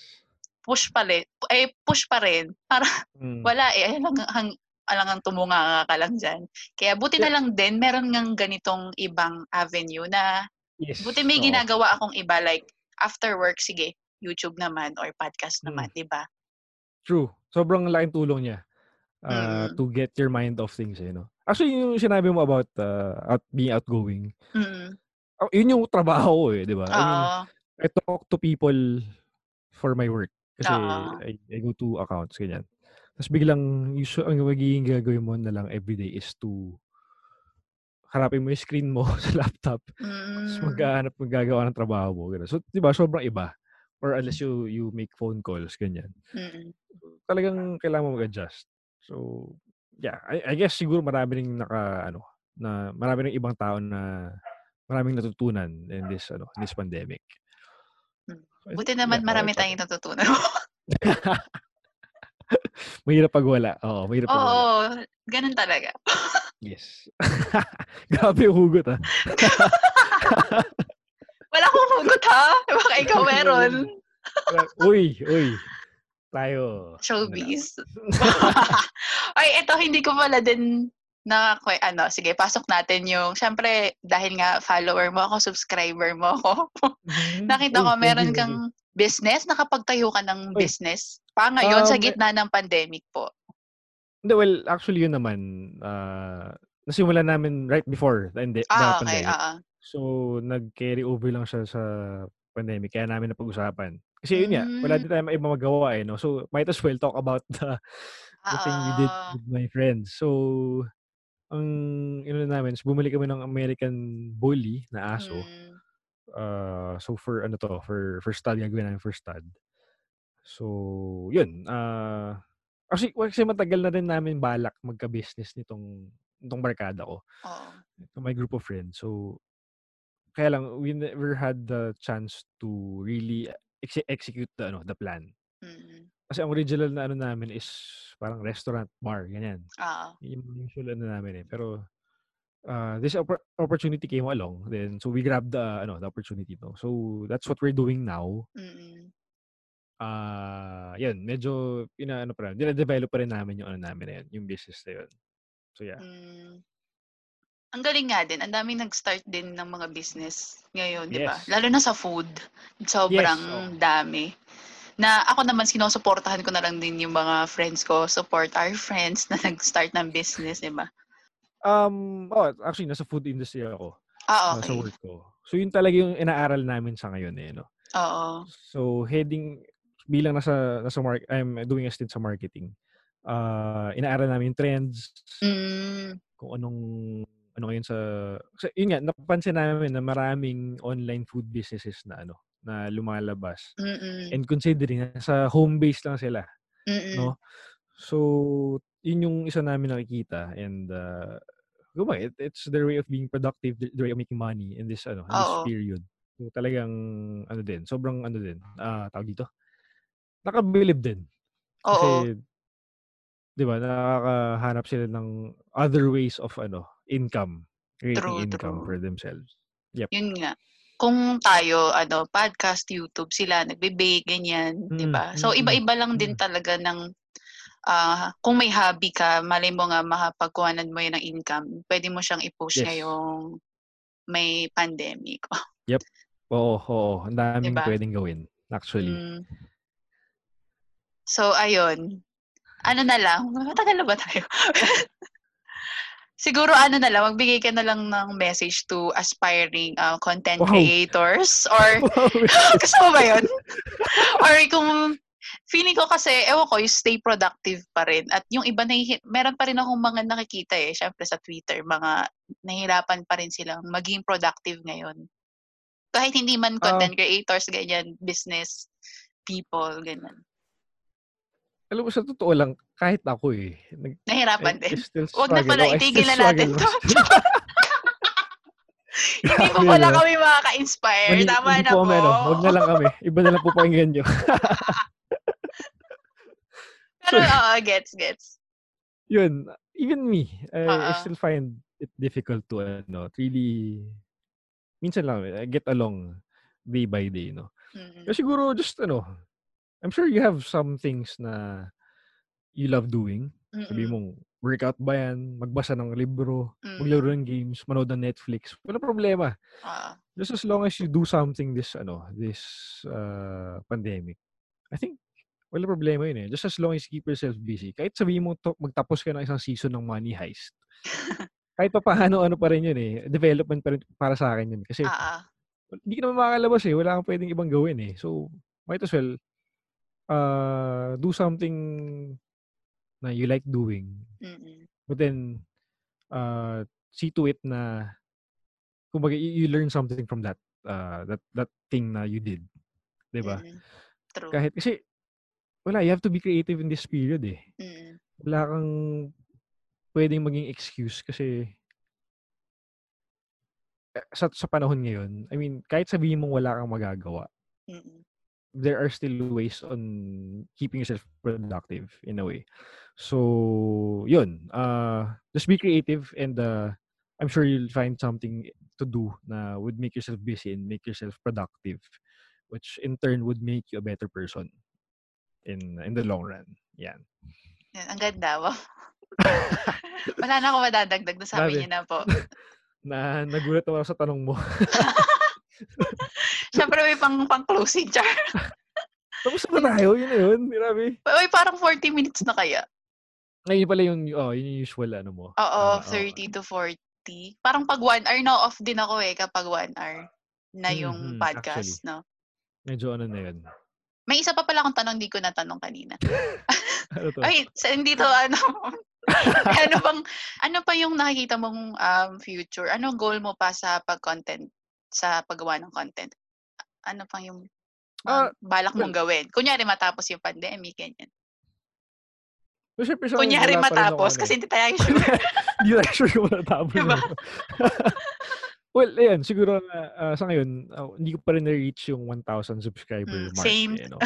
B: push pali eh, push pa rin. Parang
A: Mm.
B: wala, eh, alang hang alangang tumunganga ka lang diyan. Kaya buti na
A: Yeah.
B: lang din meron ngang ganitong ibang avenue na
A: Yes,
B: buti may
A: oo.
B: ginagawa akong iba like after work, sige, YouTube naman or podcast naman,
A: Mm.
B: 'di ba?
A: True. Sobrang laking tulong niya, ah,
B: Mm.
A: to get your mind off things, eh, 'no? Actually, yung sinabi mo about, uh, out being outgoing,
B: Mm.
A: ah, yun yung trabaho ko, eh, 'di ba? I mean. I talk to people for my work kasi. I I go to accounts, ganyan. Ta's biglang usu ang magiging gagawin mo na lang everyday is to harapin mo yung screen mo sa laptop
B: Mm.
A: maghahanap maggagawa ng trabaho mo, gano'n. So, 'di ba, sobrang iba or unless you you make phone calls, ganyan.
B: Mm.
A: Talagang kailangan mo mag-adjust. So, yeah, I I guess siguro marami ring naka-ano, na marami ring ibang tao na maraming natutunan in this ano, in this pandemic.
B: Hmm. Buti naman
A: yeah,
B: marami
A: rin.
B: tayong natutunan.
A: Mahirap 'pag wala. Oo, mahirap 'pag wala.
B: Oo, gano'n talaga.
A: Yes. Grabe yung hugot, ah.
B: Wala akong hugot, ha? Baka ikaw meron.
A: Uy, uy. Tayo, ano.
B: Showbiz. Ay, eto hindi ko pala din nakakwe ano, sige pasok natin yung siyempre dahil nga follower mo ako, subscriber mo ako.
A: Mhm.
B: Nakita ko meron kang business, nakapagtayo ka ng business. Pa ngayon sa
A: Um, eh
B: gitna ng pandemic po.
A: Hindi, well, actually yun naman, ah, nasimulan namin right before the the
B: Ah, okey,
A: pandemic.
B: oo.
A: So, nag-carry over lang siya sa pandemic kaya namin napag-usapan. Kasi yun nga, wala
B: Hmm.
A: din tayong ibang magawa, eh, 'no? So, might as well talk about the the thing we did
B: Oo.
A: with my friends. So, ang inano namin is bumili kami ng American Bully na aso.
B: Hmm.
A: Ah, so for ano 'to, for for stud, gagawin namin for stud. So, yun, ah, actually kasi matagal na rin namin balak magka-business nitong nitong barkada ko,
B: Oo.
A: to my group of friends. So, kaya lang we never had the chance to really exe- execute the ano, the plan.
B: Mm.
A: Kasi ang original na ano namin is parang restaurant, bar, ganyan.
B: Oo.
A: Yun yung usual ano namin eh. Pero uh, this oppor- opportunity came along, then so we grabbed the ano, the opportunity to. So that's what we're doing now.
B: Mm.
A: Ah, yun, medyo inaano pa rin, dine-develop pa rin namin yung ano namin na yun, yung business na yun. So yeah.
B: Mm. Ang galing nga din. Ang daming nag-start din ng mga business ngayon, di ba?
A: Yes.
B: Lalo na sa food. Sobrang
A: oo.
B: dami. Na ako naman, sinusuportahan ko na lang din yung mga friends ko. Support our friends na nag-start ng business, di ba?
A: Um, oh, actually, nasa food industry ako.
B: Ah,
A: uh, sa
B: okay.
A: work ko. So yun talaga yung inaaral namin sa ngayon eh, no?
B: Oo.
A: So heading bilang nasa nasa mark I'm doing a stint sa marketing. Uh, inaaral namin yung trends,
B: Mm,
A: kung anong ano ngayon sa kasi yun nga napapansin namin na maraming online food businesses na ano na lumalabas.
B: mm,
A: And considering sa home base lang sila,
B: mm,
A: no? So yun yung isa namin nakikita and uh, it, it's their way of being productive, their way of making money in this ano, in this
B: Oo.
A: period. So talagang ano din, sobrang ano din, ah tawag dito. Nakabilib din.
B: Oo.
A: Kasi 'di ba, nakakahanap sila ng other ways of ano, income, creating
B: True,
A: income
B: true.
A: for themselves. Yep.
B: Yun nga. Kung tayo, ano, podcast, YouTube, sila nagbe-bake, ganyan, di
A: Mm,
B: ba? So,
A: mm,
B: iba-iba lang din
A: mm.
B: talaga ng, ah, kung may hobby ka, malay mo nga makapagkuhanan mo yun ng income, pwede mo siyang i-push
A: Yes.
B: ngayong may pandemic.
A: Oo, oo, ang daming
B: Diba?
A: pwedeng gawin actually.
B: Mm. So, ayun. Ano na lang, matagal na ba tayo? Siguro ano na lang, magbigay ka na lang ng message to aspiring uh, content
A: Wow.
B: creators or Gusto mo ba yun? Or kung feeling ko kasi, ewan ko, yung stay productive pa rin. At yung iba, nahihi- meron pa rin akong mga nakikita eh, syempre sa Twitter, mga nahirapan pa rin silang maging productive ngayon. Kahit hindi man content creators, ganyan, business people, ganyan.
A: Alam mo sa totoo lang, kahit ako eh, nag
B: Nahirapan
A: I, I
B: din. Huwag na pala,
A: I
B: itigil na natin to. hindi po pala
A: no?
B: kami makaka-inspire.
A: Hindi-
B: Tama na
A: po kami, ano, Huwag na lang kami. Iba na lang po pakinggan nyo.
B: Pero, oo, gets, gets.
A: Yun, even me, I, I
B: Oo.
A: still find it difficult to, ano, really, minsan lang, I get along day by day, no?
B: Mm-mm.
A: Pero siguro, just, ano, I'm sure you have some things na you love doing. Sabi
B: Mm-mm.
A: mong, workout ba yan? Magbasa ng libro?
B: Mm.
A: Maglaro ng games? Manood ng Netflix? Wala problema.
B: Oo.
A: Just as long as you do something this, ano, this uh, pandemic, I think, wala problema yun eh. Just as long as you keep yourself busy. Kahit sabihin mo to, magtapos ka ng isang season ng Money Heist. kahit pa paano, ano pa rin yun eh. Development pa rin para sa akin yun. Kasi
B: Oo.
A: hindi ka naman makakalabas eh. Wala kang pwedeng ibang gawin eh. So, might as well uh, do something na you like doing.
B: Mm-mm.
A: But then, uh, see to it na kumbaga, you, you learn something from that uh, that that thing na you did. 'Di ba?
B: Mm. True.
A: Kahit kasi wala, you have to be creative in this period eh.
B: Mm.
A: Wala kang pwedeng maging excuse kasi eh, sa sa panahon ngayon, I mean, kahit sabihin mong wala kang magagawa,
B: Mm.
A: There are still ways on keeping yourself productive in a way. So, yun. Uh, just be creative and uh, I'm sure you'll find something to do na would make yourself busy and make yourself productive, which in turn would make you a better person in in the long run. Yan.
B: Yan, ang ganda. Wow. Wala na ako madadagdag. Nasabi niyo na po.
A: Na nagulat ako sa tanong mo.
B: Siyempre may pang, pang closing char.
A: Tapos na tayo, yun na yun. Grabe.
B: Uy, parang 40 minutes na kaya.
A: Ngayon pala yung, oh, yun yung usual ano mo.
B: Oo,
A: Ah,
B: 30 to 40. Parang pag 1 hour na off din ako eh kapag 1 hour na yung
A: Mhm,
B: podcast, no?
A: Medyo ano na yun.
B: May isa pa pala akong tanong, di ko natanong kanina.
A: Ano to?
B: Ay, sa, hindi to ano. ano bang, ano pa yung nakikita mong um, future? Ano goal mo pa sa pag-content, sa paggawa ng content? Ano pa yung um, balak mong gawin? Kunyari matapos yung pandemic, ganyan.
A: Well, syempre akin,
B: Kunyari matapos,
A: ano eh.
B: kasi hindi tayo sure.
A: Hindi tayo sure kung matatapos.
B: Diba?
A: Well, ayan, siguro na uh, sa ngayon, uh, hindi ko pa rin na-reach yung 1,000 subscriber
B: Mm,
A: mark.
B: same.
A: Eh, no?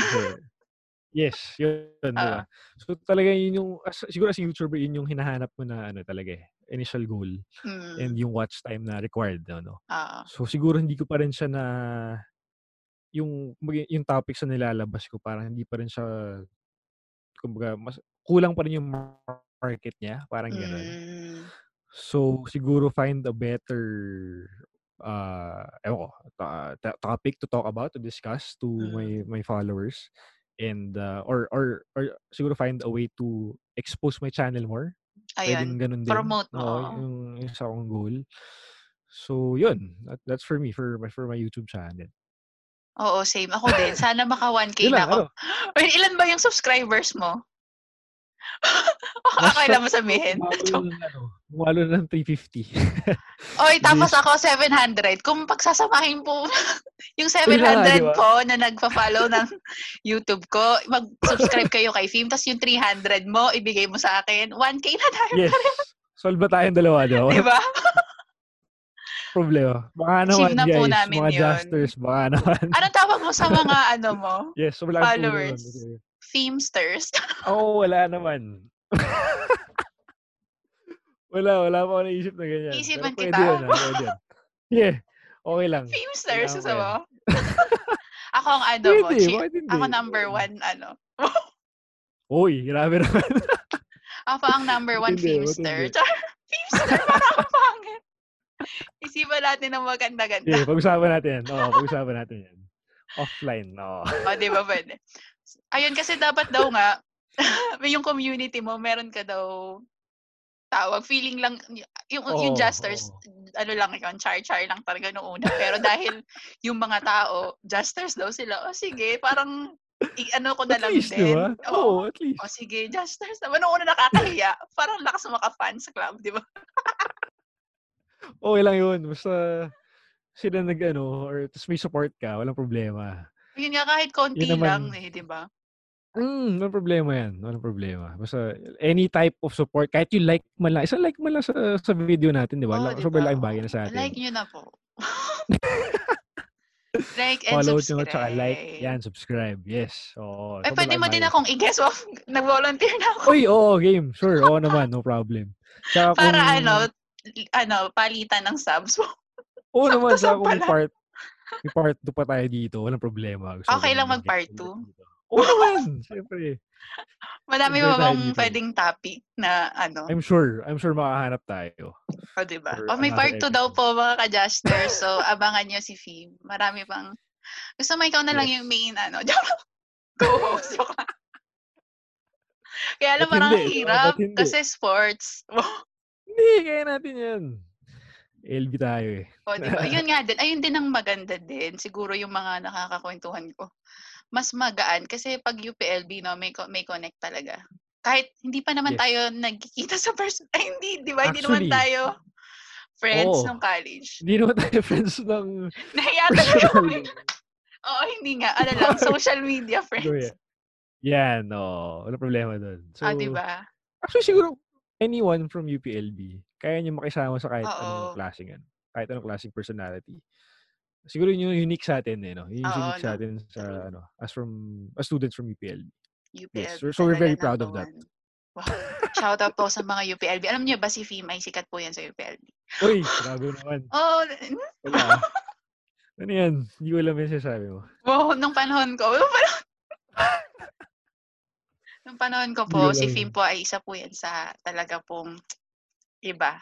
A: Yes, yun, di ba?
B: Oo.
A: So talaga yun yung, as, siguro as YouTuber, yun yung hinahanap mo na ano talaga eh, initial goal and
B: Mm.
A: yung watch time na required. No?
B: Oo.
A: So siguro hindi ko pa rin siya na, yung, yung topics na nilalabas ko, parang hindi pa rin siya, kumbaga, mas, kulang pa rin yung market niya, parang gano'n.
B: Mm.
A: So, siguro find a better uh, ewan ko, ta- topic to talk about, to discuss to
B: Mm.
A: my my followers and uh, or or or siguro find a way to expose my channel more. Pwedeng
B: Ayun,
A: ganun din.
B: promote mo,
A: Oo, yung isa kong goal. So, yun. That, that's for me, for my for my YouTube channel.
B: Oo, same. Ako din. Sana maka 1K
A: Yun
B: na ako.
A: ano?
B: Ilan ba yung subscribers mo?
A: Nasa,
B: Kailan mo sabihin?
A: Ng ano, bumalo na ng 350.
B: Oy, tapos ako 700. Kung pagsasamahin po yung
A: Yun na nga, di
B: 700
A: ba?
B: po na nagpa-follow ng YouTube ko, mag-subscribe kayo kay Fim, tapos yung 300 mo, ibigay mo sa akin. 1K na tayo.
A: yes. Solve ba tayong dalawa, di ba?
B: Di ba?
A: problema. Baka naman,
B: na po
A: guys,
B: namin
A: mga
B: yun.
A: justers, baka naman.
B: Anong tawag mo sa mga ano mo?
A: yes, so wala po
B: Followers. Femsters.
A: Oo, wala naman. Wala, wala pa ako naisip na ganyan.
B: Isipan kita.
A: Pwede yun, ah, pwede yun. Yeah, okay lang. Kailangan
B: sa mo? ako ang ano mo.
A: Pwede,
B: chi-
A: hindi?
B: ako number one, ano.
A: Uy, grabe naman.
B: Ako ang number one. Char, Femster, parang ang pangit. Isipan natin ng maganda-ganda.
A: Yeah, pag-usapan natin yan. Oo, pag-usapan natin yan. Offline, oo.
B: O, di ba pwede? Ayun, kasi dapat daw nga, yung community mo, meron ka daw tawag. Feeling lang, yung, yung
A: Oo,
B: justers, ano lang yun, char-char lang talaga noong una. Pero dahil yung mga tao, justers daw sila, o sige, parang, i- ano ko na
A: At
B: lang
A: least,
B: din.
A: di ba? Oo, at least.
B: O sige, justers naman. Noong una nakakahiya, parang lakas maka-fan sa club, di ba?
A: Okay lang yun. Basta sila nag ano, or tapos may support ka, walang problema.
B: Yun nga, kahit konti
A: Yun naman.
B: lang, eh, di ba?
A: Mm, no problema yan. Walang problema. Basta any type of support, kahit yung like man lang, isang like man lang sa, sa video natin, di ba? Oh,
B: diba?
A: Sobrang laking bagay na sa atin.
B: Like nyo na po. like and
A: Follow
B: subscribe.
A: Follow nyo, like, yan, subscribe. Yes. Oo,
B: eh,
A: Ay,
B: pwede mo din akong i-guess. Oh, nag-volunteer na ako.
A: Uy, oo, oh, game. Sure, oo naman, no problem. Saka
B: Para
A: kung,
B: ano, ano, palitan ng subs mo.
A: Oo naman,
B: sa
A: kung part, may part 2 pa tayo dito. Walang problema. Gusto
B: okay lang mag-part
A: 2. Overwhelmed, syempre.
B: Madami
A: pa
B: bang pwedeng topic na ano?
A: I'm sure. I'm sure makahanap tayo.
B: O, oh,
A: diba?
B: O, oh,
A: may
B: part 2 daw po mga ka-Jashner. so, abangan nyo si Fib. Marami pang... Gusto mo ikaw na lang
A: yes.
B: yung main ano. Co-host. Kaya alam, parang
A: hindi,
B: ah,
A: hirap. Hindi.
B: Kasi sports.
A: hindi, kaya natin yan. LB tayo eh.
B: o, diba? Yun nga din. Ayun din ang maganda din. Siguro yung mga nakakakwentuhan ko. Mas magaan. Kasi pag UPLB, no, may, may connect talaga. Kahit hindi pa naman
A: Yes.
B: tayo nagkikita sa person. Ay, hindi. Di ba? Hindi naman tayo friends
A: oo.
B: nung college.
A: Hindi naman tayo friends ng
B: Nahiya talaga kami. Oo, hindi nga. Ano lang, social media friends.
A: yeah. No. Wala problema doon. So,
B: Ah, di ba?
A: Actually, siguro, anyone from UPLB, kaya niyo makisama sa kahit
B: Oo.
A: anong klaseng, ano, kahit anong klaseng personality. Siguro yun yung unique sa atin, eh, no? Yun yung
B: Oo,
A: unique sa
B: no?
A: atin sa,
B: True.
A: ano, as from, as students from UPLB.
B: UPLB
A: so- so we're very proud of that.
B: one. Wow. Shout out po sa mga UPLB. Alam niyo ba si Fim ay sikat po yan sa UPLB?
A: Uy, grabe naman.
B: Oh,
A: Wala. ano yan? Hindi ko alam yung sinasabi mo.
B: wow, nung panahon ko, nung panahon, nung panahon ko
A: Hindi
B: po,
A: ko
B: si
A: alam.
B: Fim po ay isa po yan sa talaga pong iba.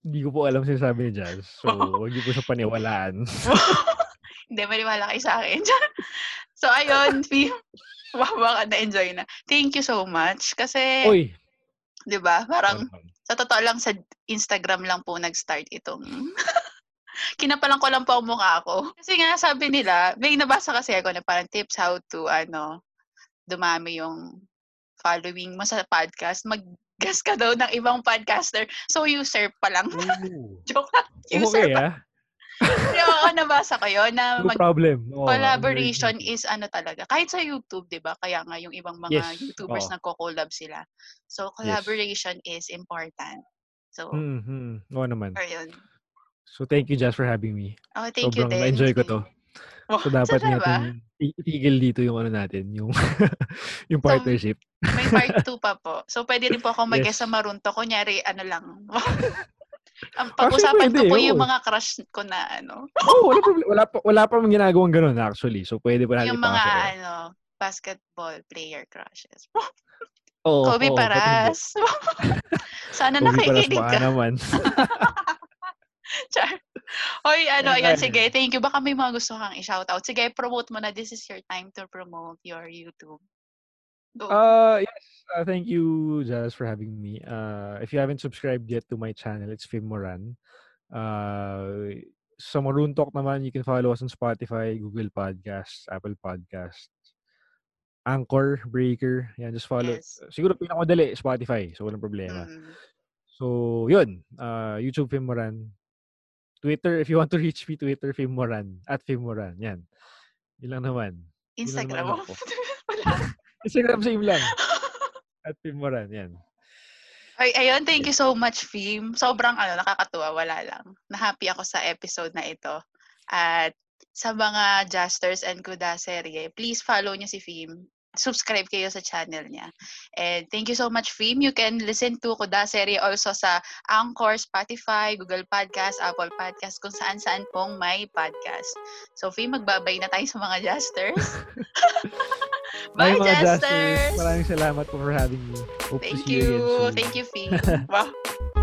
A: Hindi ko po alam sinasabi ni Jazz. So, huwag niyo po siya paniwalaan.
B: Hindi, maniwala kayo sa akin. so, ayun, Fim. Wow, baka na-enjoy na. Thank you so much. Kasi,
A: Uy!
B: di ba, parang, sa totoo lang, sa Instagram lang po nag-start itong kinapalan ko lang po ang mukha ko. Kasi nga, sabi nila, may nabasa kasi ako na parang tips how to, ano, dumami yung following mo sa podcast. Mag-guest ka daw ng ibang podcaster. So, user pa lang. Joke lang. User
A: Okay,
B: pa.
A: ah.
B: Pero ako nabasa ko yun na
A: No
B: mag-
A: problem. Oo,
B: collaboration is ano talaga. Kahit sa YouTube, 'di ba? Kaya nga yung ibang mga
A: Yes,
B: YouTubers
A: oo.
B: nagko-collab sila. So collaboration is important. So,
A: Mhm. Oo naman.
B: ayun.
A: So, thank you, Jazz, for having me.
B: Oh, thank you
A: Sobrang
B: din.
A: na-enjoy ko to. So, dapat
B: ba?
A: natin i- itigil dito yung ano natin, yung yung
B: So,
A: partnership.
B: may part 2 pa po. So, pwede rin po ako mag-guest
A: Yes.
B: sa Marunto. Kunyari, ano lang. Ang
A: Actually,
B: pag-usapan ko po
A: oo.
B: yung mga crush ko na ano.
A: Oh, wala problem. Wala pa wala pa ginagawang ganun actually. So pwede pa natin
B: Yung mga
A: ipasok.
B: ano, basketball player crushes.
A: Oo,
B: Kobe
A: hindi?
B: Paras. Sana
A: Kobe Paras
B: nakikinig
A: baka
B: ka.
A: naman.
B: Char. Hoy, ano,
A: Ayan.
B: ayan, sige. Thank you. Baka may mga gusto kang i-shoutout. Sige, promote mo na. This is your time to promote your YouTube. Go.
A: Uh yes, uh, thank you Jazz for having me. Uh if you haven't subscribed yet to my channel, it's Fim Moran. Uh sa Maruntok naman, you can follow us on Spotify, Google Podcasts, Apple Podcasts, Anchor, Breaker. Yan, just follow.
B: Yes.
A: Siguro pinakamadali, Spotify. So, walang problema.
B: Mm.
A: So, yun. Uh, YouTube Fim Moran. Twitter, if you want to reach me, Twitter Fim Moran. At Fim Moran. Yan. Yun lang naman.
B: Instagram
A: naman ako.
B: Wala.
A: Instagram same lang. At Fim Moran. Yan.
B: Ay, ayun, thank you so much, Fim. Sobrang ano, nakakatuwa, wala lang. Na-happy ako sa episode na ito. At sa mga Justers and Kuda serye, please follow niyo si Fim. Subscribe kayo sa channel niya. And thank you so much, Fim. You can listen to Kuda serye also sa Anchor, Spotify, Google Podcast, Apple Podcast, kung saan-saan pong may podcast. So, Fim, magbabay na tayo sa mga Justers. Bye,
A: Bye, mga
B: Justers!
A: Justers! Maraming salamat po for having me. Hope to
B: Thank
A: see you again
B: you.
A: soon.
B: Thank you, Fim. wow.